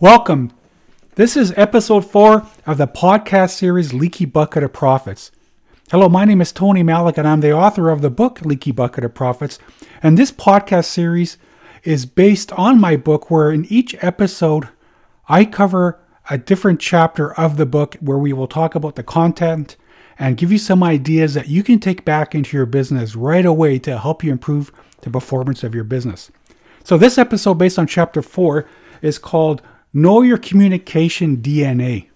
Welcome. This is episode four of the podcast series Leaky Bucket of Profits. Hello, my name is Tony Malik, and I'm the author of the book Leaky Bucket of Profits. And this podcast series is based on my book, where in each episode I cover a different chapter of the book where we will talk about the content and give you some ideas that you can take back into your business right away to help you improve the performance of your business. So, this episode, based on chapter four, is called Know Your Communication DNA.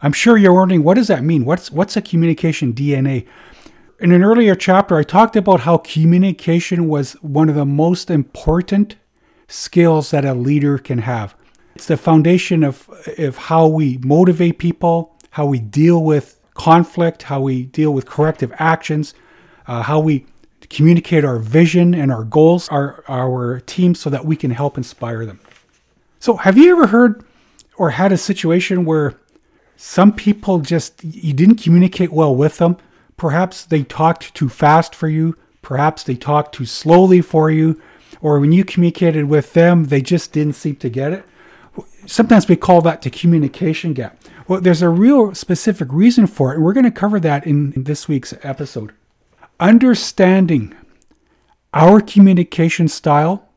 I'm sure you're wondering what does that mean? What's what's a communication DNA? In an earlier chapter, I talked about how communication was one of the most important skills that a leader can have. It's the foundation of, of how we motivate people, how we deal with conflict, how we deal with corrective actions, uh, how we communicate our vision and our goals, our, our team, so that we can help inspire them. So, have you ever heard or had a situation where some people just, you didn't communicate well with them? Perhaps they talked too fast for you. Perhaps they talked too slowly for you. Or when you communicated with them, they just didn't seem to get it. Sometimes we call that the communication gap. Well, there's a real specific reason for it, and we're going to cover that in, this week's episode. Understanding our communication style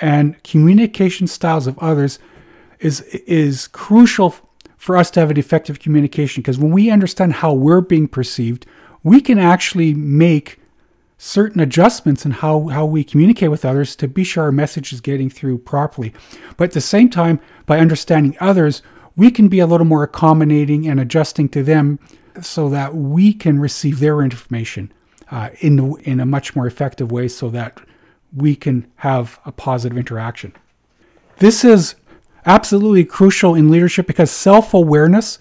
and communication styles of others is is crucial for us to have an effective communication because when we understand how we're being perceived, we can actually make certain adjustments in how, how we communicate with others to be sure our message is getting through properly. But at the same time, by understanding others, we can be a little more accommodating and adjusting to them so that we can receive their information uh, in, in a much more effective way so that we can have a positive interaction. This is absolutely crucial in leadership because self-awareness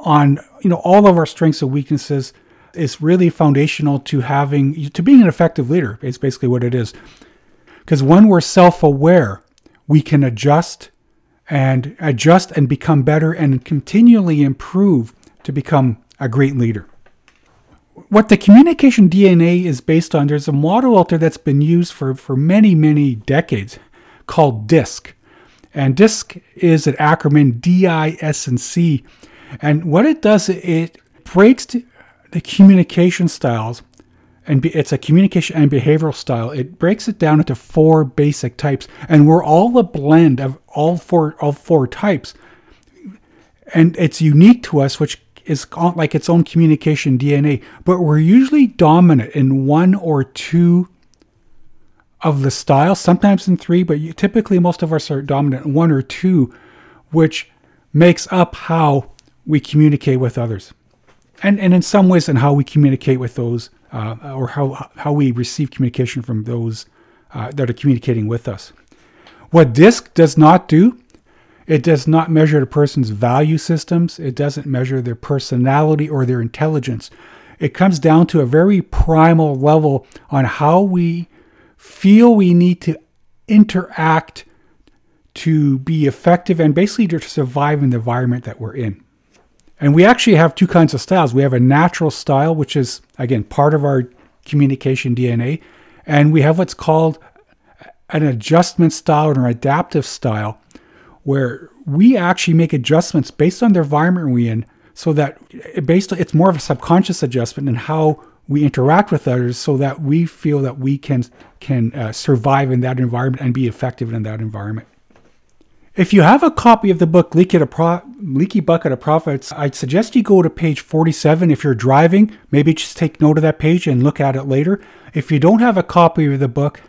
on you know all of our strengths and weaknesses is really foundational to having to being an effective leader. It's basically what it is. Because when we're self-aware, we can adjust and adjust and become better and continually improve to become a great leader. What the communication DNA is based on, there's a model out there that's been used for, for many, many decades called DISC. And DISC is an acronym D I S and C. And what it does, it breaks the communication styles, and be, it's a communication and behavioral style. It breaks it down into four basic types, and we're all a blend of all four all four types, and it's unique to us, which is like its own communication DNA. But we're usually dominant in one or two of the styles, sometimes in three, but you, typically most of us are dominant in one or two, which makes up how we communicate with others and, and in some ways in how we communicate with those uh, or how, how we receive communication from those uh, that are communicating with us. What DISC does not do, it does not measure a person's value systems. It doesn't measure their personality or their intelligence. It comes down to a very primal level on how we feel we need to interact to be effective and basically to survive in the environment that we're in. And we actually have two kinds of styles. We have a natural style, which is, again, part of our communication DNA. And we have what's called an adjustment style or an adaptive style, where we actually make adjustments based on the environment we're in so that basically it's more of a subconscious adjustment in how we interact with others so that we feel that we can can uh, survive in that environment and be effective in that environment. If you have a copy of the book Leaky, Pro- Leaky Bucket of Profits, I'd suggest you go to page 47. If you're driving, maybe just take note of that page and look at it later. If you don't have a copy of the book,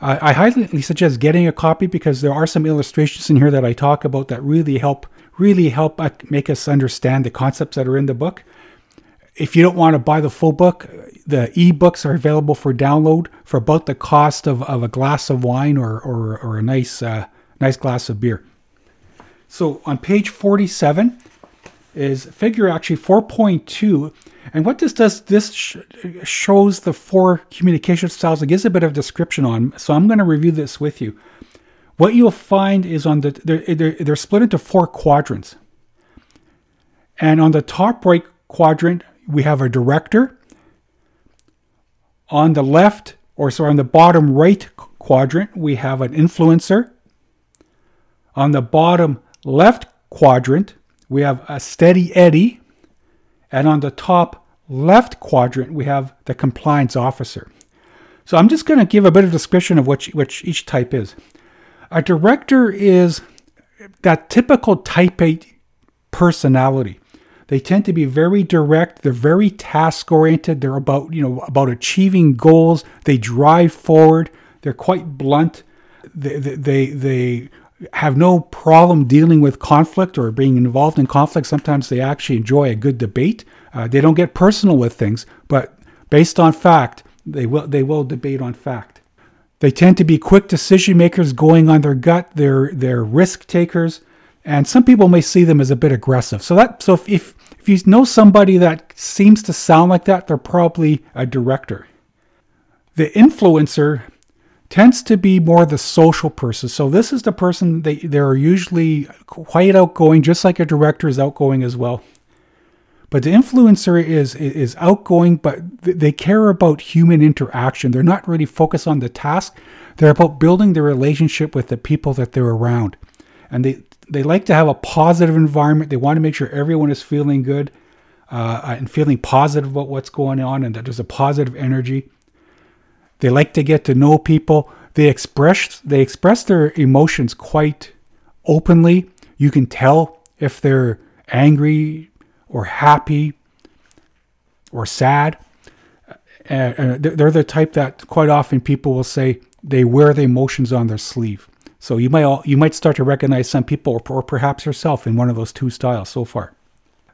uh, I highly suggest getting a copy because there are some illustrations in here that I talk about that really help really help make us understand the concepts that are in the book. If you don't want to buy the full book, the ebooks are available for download for about the cost of, of a glass of wine or, or, or a nice uh, nice glass of beer. So on page 47 is figure actually 4.2. And what this does, this sh- shows the four communication styles. It gives a bit of description on. So I'm going to review this with you. What you'll find is on the, they're, they're, they're split into four quadrants. And on the top right quadrant, we have a director. On the left, or sorry, on the bottom right quadrant, we have an influencer. On the bottom left quadrant, we have a steady eddy. And on the top left quadrant, we have the compliance officer. So I'm just going to give a bit of description of which, which each type is. A director is that typical type 8 personality. They tend to be very direct. They're very task oriented. They're about, you know, about achieving goals. They drive forward. They're quite blunt. They, they, they have no problem dealing with conflict or being involved in conflict. Sometimes they actually enjoy a good debate. Uh, they don't get personal with things, but based on fact, they will, they will debate on fact. They tend to be quick decision makers going on their gut. They're, they're risk takers. And some people may see them as a bit aggressive. So that so if, if if you know somebody that seems to sound like that, they're probably a director. The influencer tends to be more the social person. So this is the person they they're usually quite outgoing, just like a director is outgoing as well. But the influencer is is outgoing, but they care about human interaction. They're not really focused on the task. They're about building the relationship with the people that they're around, and they they like to have a positive environment. They want to make sure everyone is feeling good uh, and feeling positive about what's going on, and that there's a positive energy. They like to get to know people. They express they express their emotions quite openly. You can tell if they're angry or happy or sad. Uh, they're the type that quite often people will say they wear the emotions on their sleeve. So you might all, you might start to recognize some people, or, or perhaps yourself, in one of those two styles so far.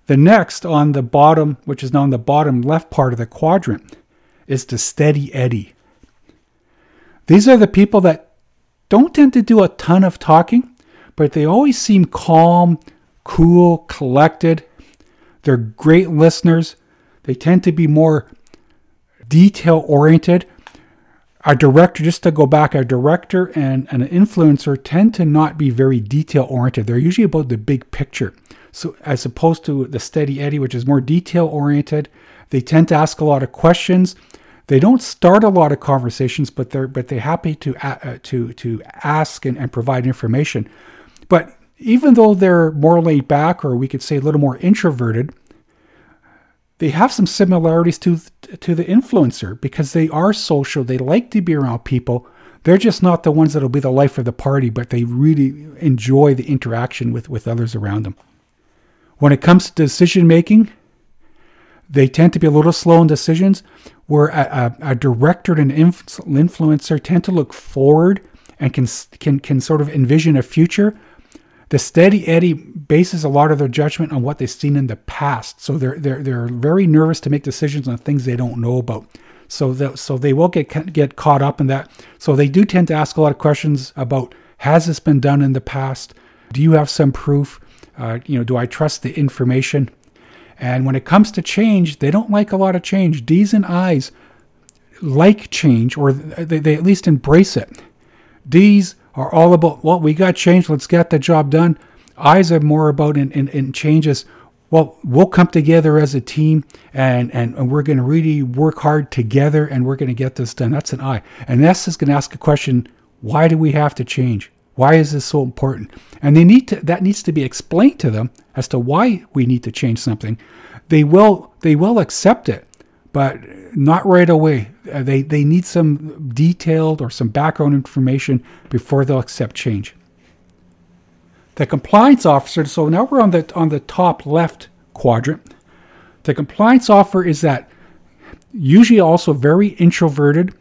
The next on the bottom, which is now on the bottom left part of the quadrant, is the steady Eddie. These are the people that don't tend to do a ton of talking, but they always seem calm, cool, collected. They're great listeners. They tend to be more detail oriented a director, just to go back, a director and, and an influencer tend to not be very detail oriented. They're usually about the big picture. So, as opposed to the steady Eddie, which is more detail oriented, they tend to ask a lot of questions. They don't start a lot of conversations, but they're but they're happy to uh, to to ask and, and provide information. But even though they're more laid back, or we could say a little more introverted, they have some similarities to to the influencer because they are social. They like to be around people. They're just not the ones that'll be the life of the party, but they really enjoy the interaction with, with others around them. When it comes to decision making, they tend to be a little slow in decisions, where a, a, a director and an influencer tend to look forward and can, can, can sort of envision a future the steady Eddie bases a lot of their judgment on what they've seen in the past. So they're they're they're very nervous to make decisions on things they don't know about. So the, so they will get get caught up in that. So they do tend to ask a lot of questions about has this been done in the past? Do you have some proof? Uh, you know, do I trust the information? And when it comes to change, they don't like a lot of change. D's and I's like change, or they, they at least embrace it. D's are all about, well, we got change, let's get the job done. I's are more about in, in, in changes. Well, we'll come together as a team and, and, and we're going to really work hard together and we're going to get this done. That's an I. And S is going to ask a question why do we have to change? Why is this so important? And they need to that needs to be explained to them as to why we need to change something. They will they will accept it, but not right away. Uh, they, they need some detailed or some background information before they'll accept change. The compliance officer, so now we're on the, on the top left quadrant. The compliance officer is that usually also very introverted,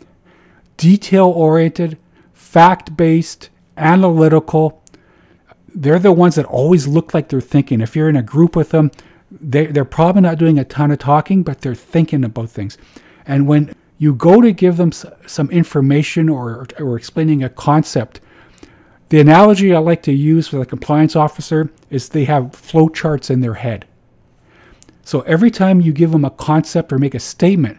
detail oriented, fact based, analytical. They're the ones that always look like they're thinking. If you're in a group with them, they, they're probably not doing a ton of talking, but they're thinking about things. And when you go to give them some information or, or explaining a concept, the analogy I like to use for the compliance officer is they have flowcharts in their head. So every time you give them a concept or make a statement,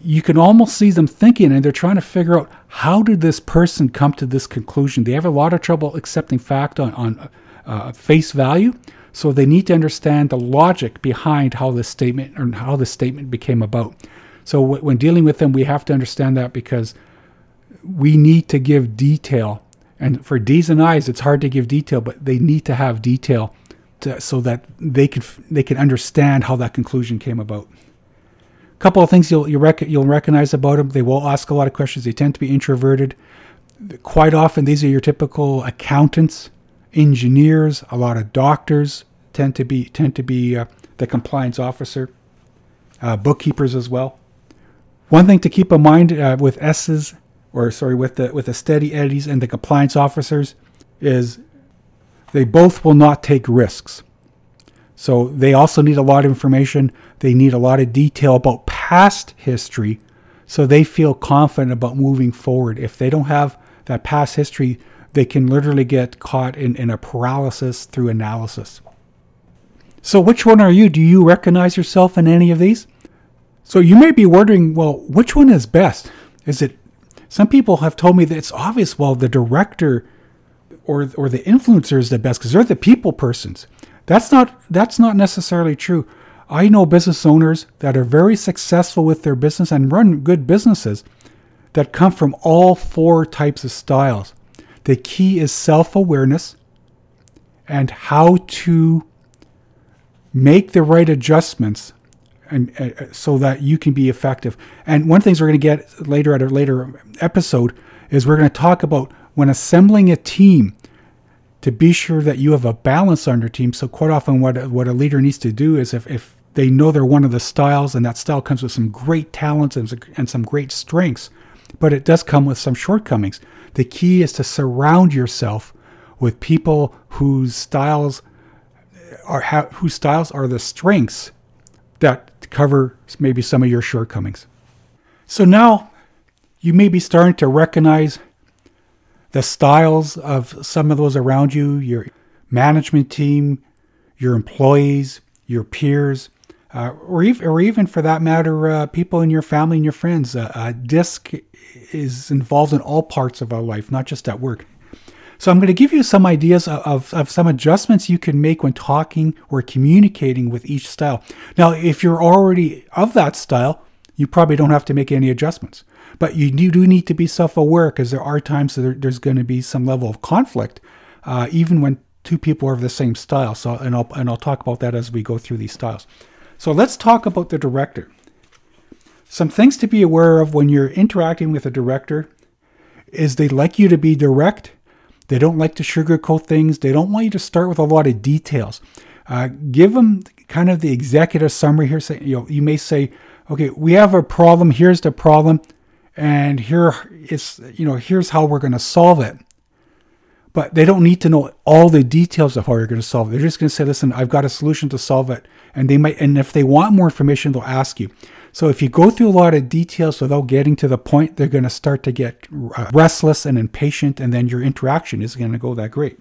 you can almost see them thinking and they're trying to figure out how did this person come to this conclusion. They have a lot of trouble accepting fact on, on uh, face value. So they need to understand the logic behind how this statement or how this statement became about. So w- when dealing with them, we have to understand that because we need to give detail. And for D's and I's, it's hard to give detail, but they need to have detail to, so that they can they can understand how that conclusion came about. Couple of things you'll you'll, rec- you'll recognize about them: they will ask a lot of questions. They tend to be introverted. Quite often, these are your typical accountants, engineers, a lot of doctors tend to be tend to be uh, the compliance officer, uh, bookkeepers as well. One thing to keep in mind uh, with S's, or sorry, with the with the steady eddies and the compliance officers, is they both will not take risks. So they also need a lot of information. They need a lot of detail about past history, so they feel confident about moving forward. If they don't have that past history, they can literally get caught in, in a paralysis through analysis. So, which one are you? Do you recognize yourself in any of these? So, you may be wondering, well, which one is best? Is it some people have told me that it's obvious, well, the director or, or the influencer is the best because they're the people persons. That's not, that's not necessarily true. I know business owners that are very successful with their business and run good businesses that come from all four types of styles. The key is self awareness and how to make the right adjustments and uh, so that you can be effective. And one things we're going to get later at a later episode is we're going to talk about when assembling a team to be sure that you have a balance on your team. So quite often what what a leader needs to do is if, if they know they're one of the styles and that style comes with some great talents and, and some great strengths, but it does come with some shortcomings. The key is to surround yourself with people whose styles are ha- whose styles are the strengths that cover maybe some of your shortcomings. So now you may be starting to recognize the styles of some of those around you, your management team, your employees, your peers, uh, or, even, or even for that matter, uh, people in your family and your friends. Uh, DISC is involved in all parts of our life, not just at work. So I'm going to give you some ideas of, of some adjustments you can make when talking or communicating with each style. Now, if you're already of that style, you probably don't have to make any adjustments. But you do need to be self-aware because there are times that there's going to be some level of conflict, uh, even when two people are of the same style. So, and I'll and I'll talk about that as we go through these styles. So let's talk about the director. Some things to be aware of when you're interacting with a director is they like you to be direct they don't like to sugarcoat things. They don't want you to start with a lot of details. Uh, give them kind of the executive summary here. Say, you know, you may say, okay, we have a problem. Here's the problem, and here is, you know, here's how we're going to solve it. But they don't need to know all the details of how you're going to solve it. They're just going to say, listen, I've got a solution to solve it. And they might, and if they want more information, they'll ask you. So if you go through a lot of details without getting to the point, they're going to start to get uh, restless and impatient, and then your interaction isn't going to go that great.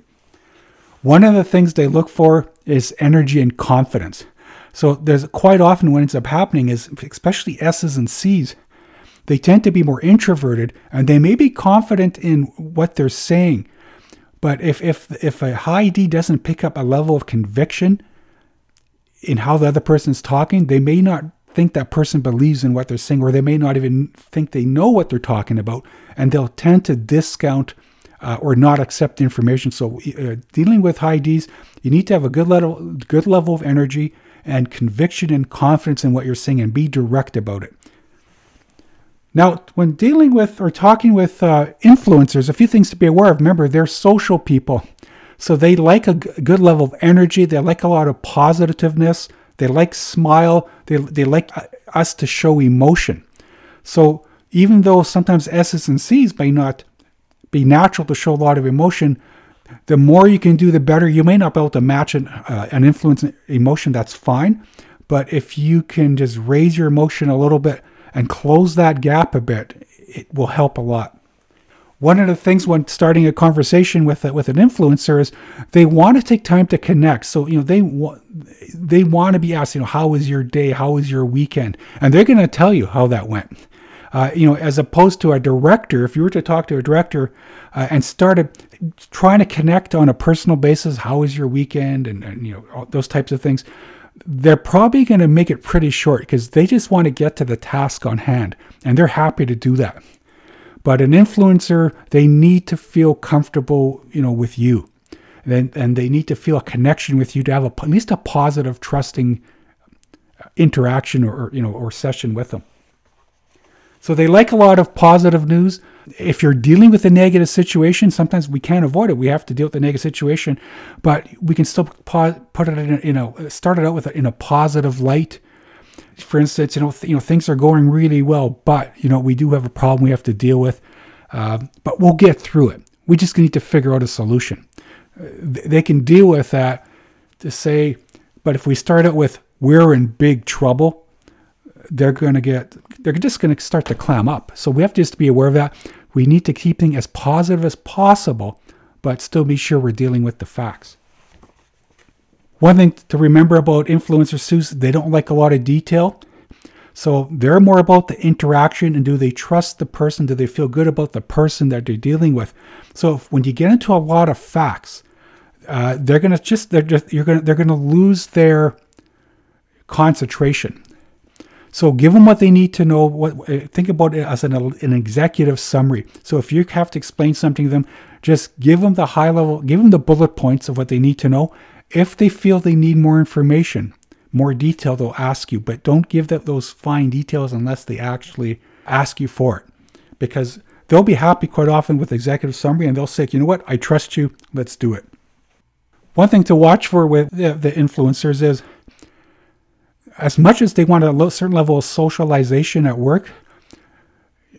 One of the things they look for is energy and confidence. So there's quite often what ends up happening is, especially S's and C's, they tend to be more introverted and they may be confident in what they're saying. But if, if, if a high D doesn't pick up a level of conviction in how the other person's talking, they may not think that person believes in what they're saying, or they may not even think they know what they're talking about, and they'll tend to discount uh, or not accept information. So, uh, dealing with high Ds, you need to have a good level, good level of energy and conviction and confidence in what you're saying, and be direct about it. Now, when dealing with or talking with uh, influencers, a few things to be aware of. Remember, they're social people. So they like a g- good level of energy. They like a lot of positiveness. They like smile. They, they like us to show emotion. So even though sometimes S's and C's may not be natural to show a lot of emotion, the more you can do, the better. You may not be able to match an, uh, an influence emotion, that's fine. But if you can just raise your emotion a little bit and close that gap a bit, it will help a lot one of the things when starting a conversation with with an influencer is they want to take time to connect. So you know they want they want to be asked, you know, how was your day? How was your weekend? And they're going to tell you how that went. Uh, you know, as opposed to a director, if you were to talk to a director uh, and started trying to connect on a personal basis, how was your weekend, and, and you know those types of things, they're probably going to make it pretty short because they just want to get to the task on hand, and they're happy to do that. But an influencer, they need to feel comfortable, you know, with you, and, and they need to feel a connection with you to have a, at least a positive, trusting uh, interaction or, you know or session with them. So they like a lot of positive news. If you're dealing with a negative situation, sometimes we can't avoid it. We have to deal with the negative situation, but we can still put it in a, you know start it out with a, in a positive light. For instance, you know th- you know things are going really well, but you know we do have a problem we have to deal with, uh, but we'll get through it. We just need to figure out a solution. Uh, they can deal with that to say, but if we start out with we're in big trouble, they're going to get, they're just going to start to clam up. So we have to just be aware of that. We need to keep things as positive as possible, but still be sure we're dealing with the facts. One thing to remember about influencers too they don't like a lot of detail. So they're more about the interaction and do they trust the person? Do they feel good about the person that they're dealing with? So if, when you get into a lot of facts, uh, they're gonna just they're just you're gonna they're gonna lose their concentration. So give them what they need to know. What uh, think about it as an, an executive summary. So if you have to explain something to them, just give them the high level, give them the bullet points of what they need to know. If they feel they need more information, more detail, they'll ask you. But don't give them those fine details unless they actually ask you for it, because they'll be happy quite often with executive summary, and they'll say, you know what, I trust you. Let's do it. One thing to watch for with the, the influencers is as much as they want a certain level of socialization at work,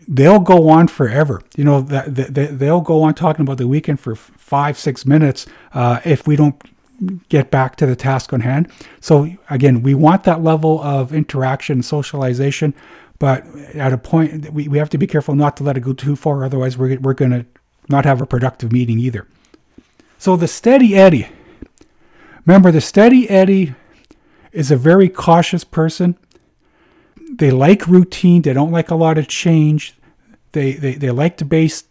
they'll go on forever. You know, that they, they'll go on talking about the weekend for five, six minutes uh, if we don't get back to the task on hand. So again, we want that level of interaction socialization, but at a point we, we have to be careful not to let it go too far. Otherwise, we're, we're going to not have a productive meeting either. So the steady Eddie. Remember, the steady Eddie is a very cautious person. They like routine. They don't like a lot of change. They they, they like to base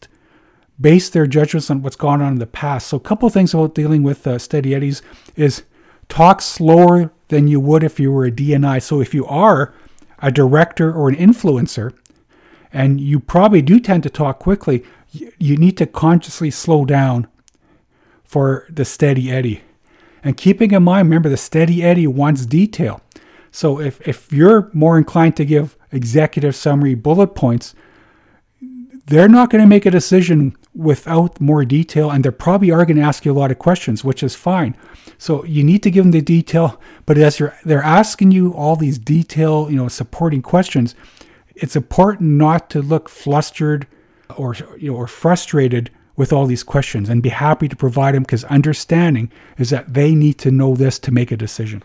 base their judgments on what's gone on in the past. So a couple things about dealing with uh, steady eddies is talk slower than you would if you were a DNI. So if you are a director or an influencer, and you probably do tend to talk quickly, you need to consciously slow down for the steady eddy. And keeping in mind, remember, the steady Eddie wants detail. So if, if you're more inclined to give executive summary bullet points, they're not going to make a decision without more detail, and they probably are going to ask you a lot of questions, which is fine. So you need to give them the detail, but as you're they're asking you all these detail, you know, supporting questions, it's important not to look flustered or you know or frustrated with all these questions and be happy to provide them because understanding is that they need to know this to make a decision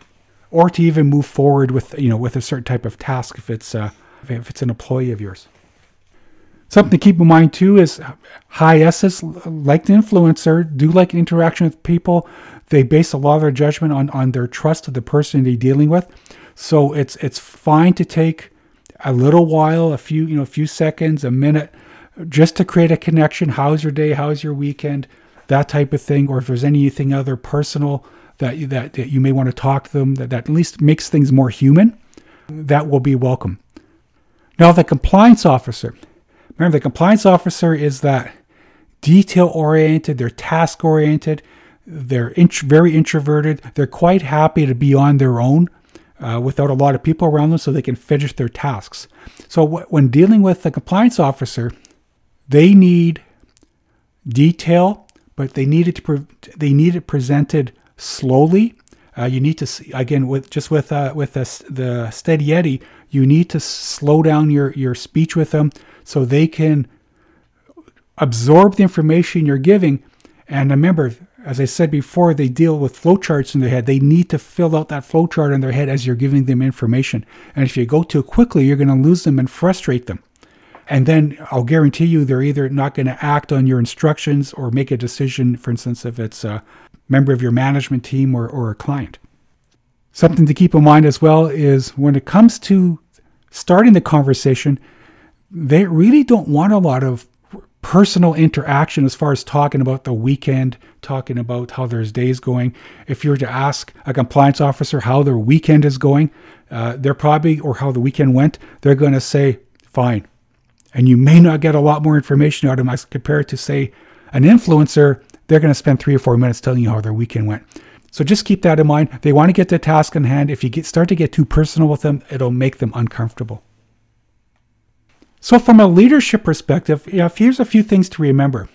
or to even move forward with you know with a certain type of task if it's uh, if it's an employee of yours. Something to keep in mind too is high S's like the influencer do like interaction with people. They base a lot of their judgment on on their trust of the person they're dealing with. So it's it's fine to take a little while a few you know a few seconds a minute just to create a connection. How's your day? How's your weekend? That type of thing. Or if there's anything other personal that you, that, that you may want to talk to them that, that at least makes things more human, that will be welcome. Now, the compliance officer. Remember, the compliance officer is that detail oriented, they're task oriented, they're int- very introverted, they're quite happy to be on their own. Uh, without a lot of people around them so they can finish their tasks. So, when dealing with the compliance officer, they need detail, but they need it to pre- they need it presented slowly. Uh, you need to see, again with just with uh, with the, the steady Eddie, you need to slow down your your speech with them so they can absorb the information you're giving. And remember, as I said before, they deal with flowcharts in their head. They need to fill out that flowchart in their head as you're giving them information. And if you go too quickly, you're going to lose them and frustrate them. And then I'll guarantee you they're either not going to act on your instructions or make a decision, for instance, if it's a member of your management team or, or a client. Something to keep in mind as well is when it comes to starting the conversation, they really don't want a lot of personal interaction as far as talking about the weekend, talking about how their day's going. If you were to ask a compliance officer how their weekend is going, uh, they're probably, or how the weekend went, they're going to say, fine. And you may not get a lot more information out of them as compared to, say, an influencer, they're going to spend three or four minutes telling you how their weekend went. So just keep that in mind. They want to get the task in hand. If you get, start to get too personal with them, it'll make them uncomfortable. So, from a leadership perspective, you know, here's a few things to remember.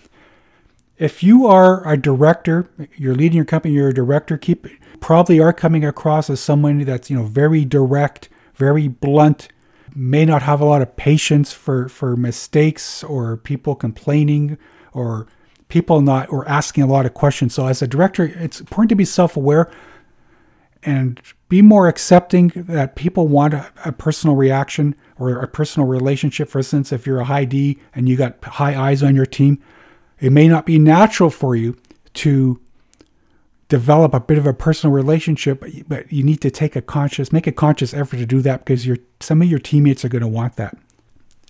If you are a director, you're leading your company, you're a director, keep probably are coming across as someone that's you know very direct, very blunt, may not have a lot of patience for for mistakes or people complaining or people not or asking a lot of questions. So as a director, it's important to be self-aware and be more accepting that people want a, a, personal reaction or a personal relationship. For instance, if you're a high D and you got high I's on your team, it may not be natural for you to develop a bit of a personal relationship, but you need to take a conscious, make a conscious effort to do that because your some of your teammates are going to want that.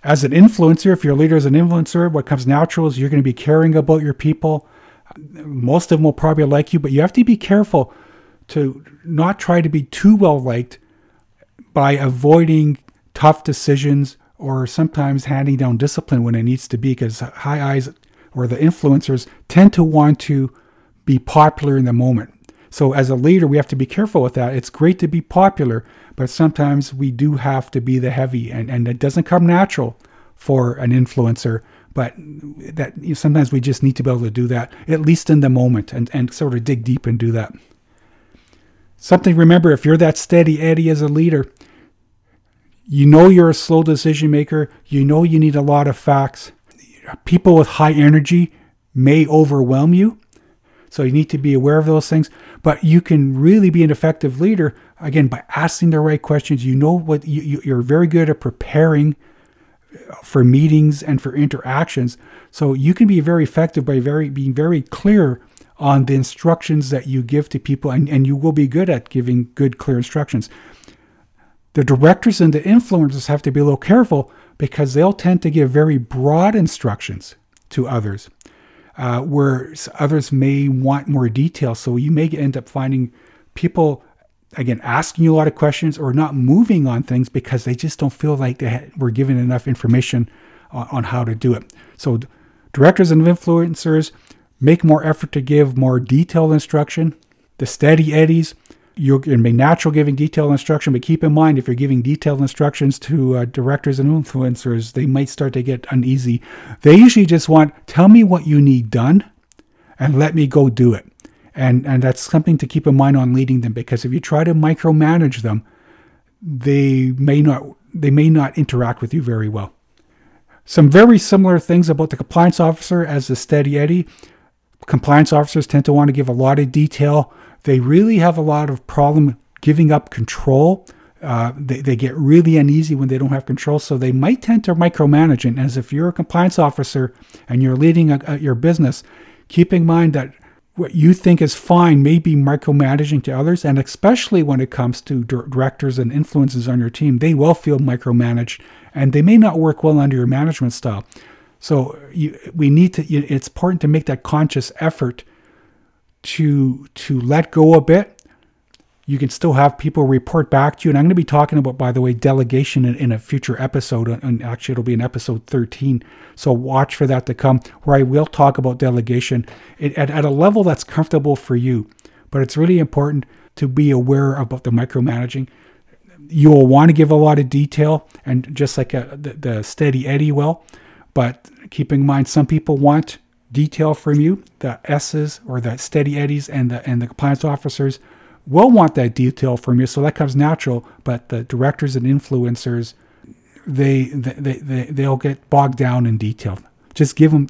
As an influencer, if your leader is an influencer, what comes natural is you're going to be caring about your people. Most of them will probably like you, but you have to be careful to not try to be too well liked by avoiding tough decisions or sometimes handing down discipline when it needs to be because high I's or the influencers tend to want to be popular in the moment. So as a leader, we have to be careful with that. It's great to be popular, but sometimes we do have to be the heavy and, and it doesn't come natural for an influencer but that you know, sometimes we just need to be able to do that at least in the moment and, and sort of dig deep and do that Something remember if you're that steady Eddie as a leader, you know you're a slow decision maker, you know you need a lot of facts. People with high energy may overwhelm you. So you need to be aware of those things. But you can really be an effective leader again by asking the right questions. You know what you, you're very good at preparing for meetings and for interactions. So you can be very effective by very being very clear on the instructions that you give to people, and, and you will be good at giving good, clear instructions. The directors and the influencers have to be a little careful because they'll tend to give very broad instructions to others, uh, where others may want more detail. So you may end up finding people again asking you a lot of questions or not moving on things because they just don't feel like they were given enough information on, on how to do it. So directors and influencers make more effort to give more detailed instruction. The steady eddies, you're going to be natural giving detailed instruction, but keep in mind if you're giving detailed instructions to uh, directors and influencers, they might start to get uneasy. They usually just want, tell me what you need done and let me go do it. And, and that's something to keep in mind on leading them because if you try to micromanage them, they may not they may not interact with you very well. Some very similar things about the compliance officer as the steady Eddie compliance officers tend to want to give a lot of detail. They really have a lot of problem giving up control. Uh, they, they get really uneasy when they don't have control, so they might tend to micromanage. And as if you're a compliance officer and you're leading a, a, your business, keep in mind that what you think is fine may be micromanaging to others, and especially when it comes to directors and influences on your team, they will feel micromanaged, and they may not work well under your management style. So you, we need to. It's important to make that conscious effort to to let go a bit. You can still have people report back to you, and I'm going to be talking about, by the way, delegation in, in a future episode. And actually, it'll be in episode 13. So watch for that to come, where I will talk about delegation at, at a level that's comfortable for you. But it's really important to be aware about the micromanaging you'll want to give a lot of detail and just like a, the, the steady eddie will but keeping in mind, some people want detail from you. The S's or the steady eddies and the and the compliance officers will want that detail from you, so that comes natural. But the directors and influencers, they they they they'll get bogged down in detail. Just give them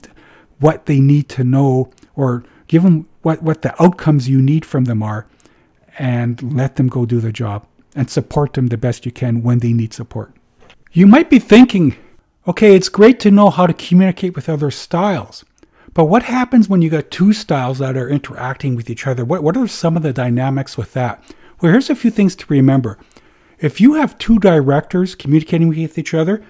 what they need to know, or give them what what the outcomes you need from them are, and let them go do their job and support them the best you can when they need support. You might be thinking Okay, it's great to know how to communicate with other styles. But what happens when you got two styles that are interacting with each other? What, what are some of the dynamics with that? Well, here's a few things to remember. If you have two directors communicating with each other,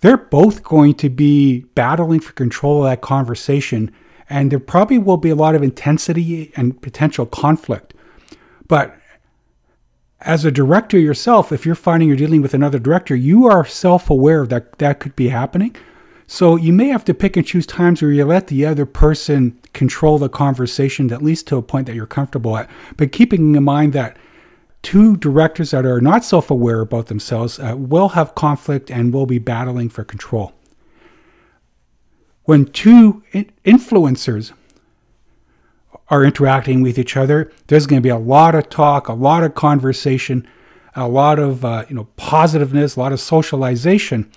they're both going to be battling for control of that conversation, and there probably will be a lot of intensity and potential conflict. But as a director yourself, if you're finding you're dealing with another director, you are self aware that that could be happening. So you may have to pick and choose times where you let the other person control the conversation, at least to a point that you're comfortable at. But keeping in mind that two directors that are not self aware about themselves uh, will have conflict and will be battling for control. When two influencers are interacting with each other, there's going to be a lot of talk, a lot of conversation, a lot of uh, you know positiveness, a lot of socialization.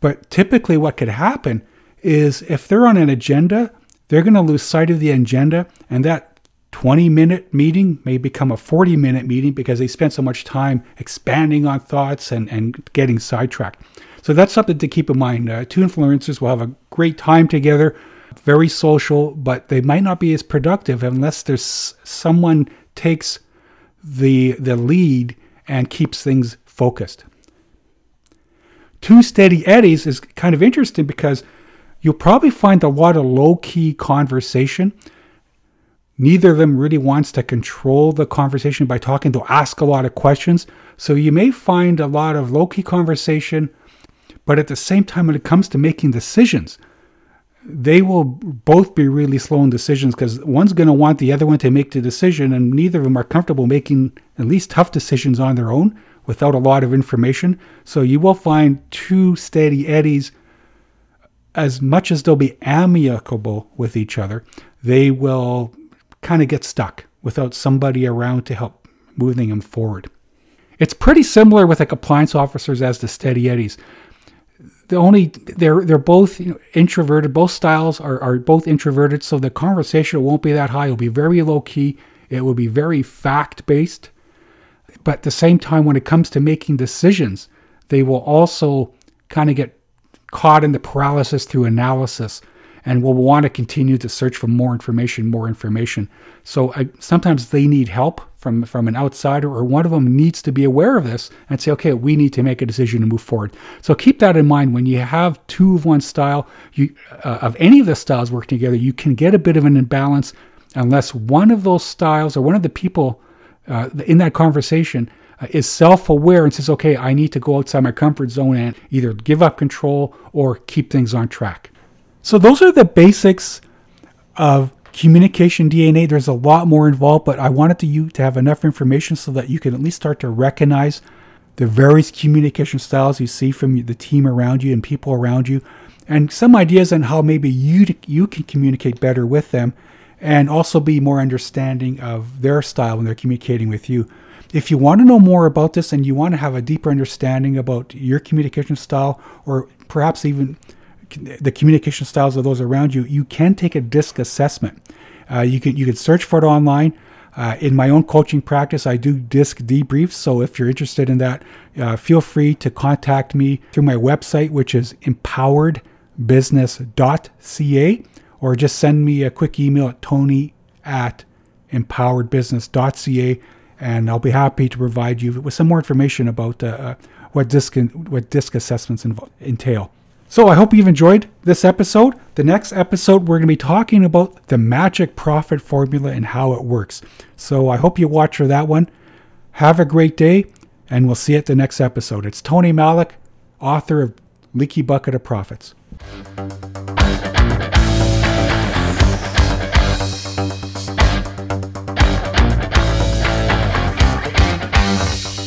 But typically, what could happen is if they're on an agenda, they're going to lose sight of the agenda, and that 20 minute meeting may become a 40 minute meeting because they spent so much time expanding on thoughts and, and getting sidetracked. So that's something to keep in mind. Uh, two influencers will have a great time together, very social, but they might not be as productive unless there's someone takes the the lead and keeps things focused. Two steady eddies is kind of interesting because you'll probably find a lot of low key conversation. Neither of them really wants to control the conversation by talking. They'll ask a lot of questions. So you may find a lot of low key conversation, but at the same time, when it comes to making decisions, they will both be really slow in decisions because one's going to want the other one to make the decision, and neither of them are comfortable making at least tough decisions on their own without a lot of information. So you will find two steady eddies, as much as they'll be amicable with each other, they will kind of get stuck without somebody around to help moving them forward. It's pretty similar with the compliance officers as the steady eddies the only they're they're both you know, introverted. Both styles are, are both introverted, so the conversation won't be that high. It'll be very low key. It will be very fact based. But at the same time, when it comes to making decisions, they will also kind of get caught in the paralysis through analysis and will want to continue to search for more information, more information. So I, sometimes they need help from from an outsider, or one of them needs to be aware of this and say, okay, we need to make a decision to move forward. So keep that in mind when you have two of one style, you uh, of any of the styles working together, you can get a bit of an imbalance unless one of those styles or one of the people uh, in that conversation uh, is self-aware and says, okay, I need to go outside my comfort zone and either give up control or keep things on track. So those are the basics of communication DNA. There's a lot more involved, but I wanted to you to have enough information so that you can at least start to recognize the various communication styles you see from the team around you and people around you, and some ideas on how maybe you you can communicate better with them, and also be more understanding of their style when they're communicating with you. If you want to know more about this and you want to have a deeper understanding about your communication style, or perhaps even the communication styles of those around you, you can take a DISC assessment. Uh, you can you can search for it online. Uh, in my own coaching practice, I do DISC debriefs. So if you're interested in that, uh, feel free to contact me through my website, which is empoweredbusiness.ca, or just send me a quick email at tony at empoweredbusiness.ca, and I'll be happy to provide you with some more information about uh, uh, what DISC what DISC assessments entail. So I hope you've enjoyed this episode. The next episode, we're going to be talking about the magic profit formula and how it works. So I hope you watch for that one. Have a great day, and we'll see you at the next episode. It's Tony Malik, author of Leaky Bucket of Profits.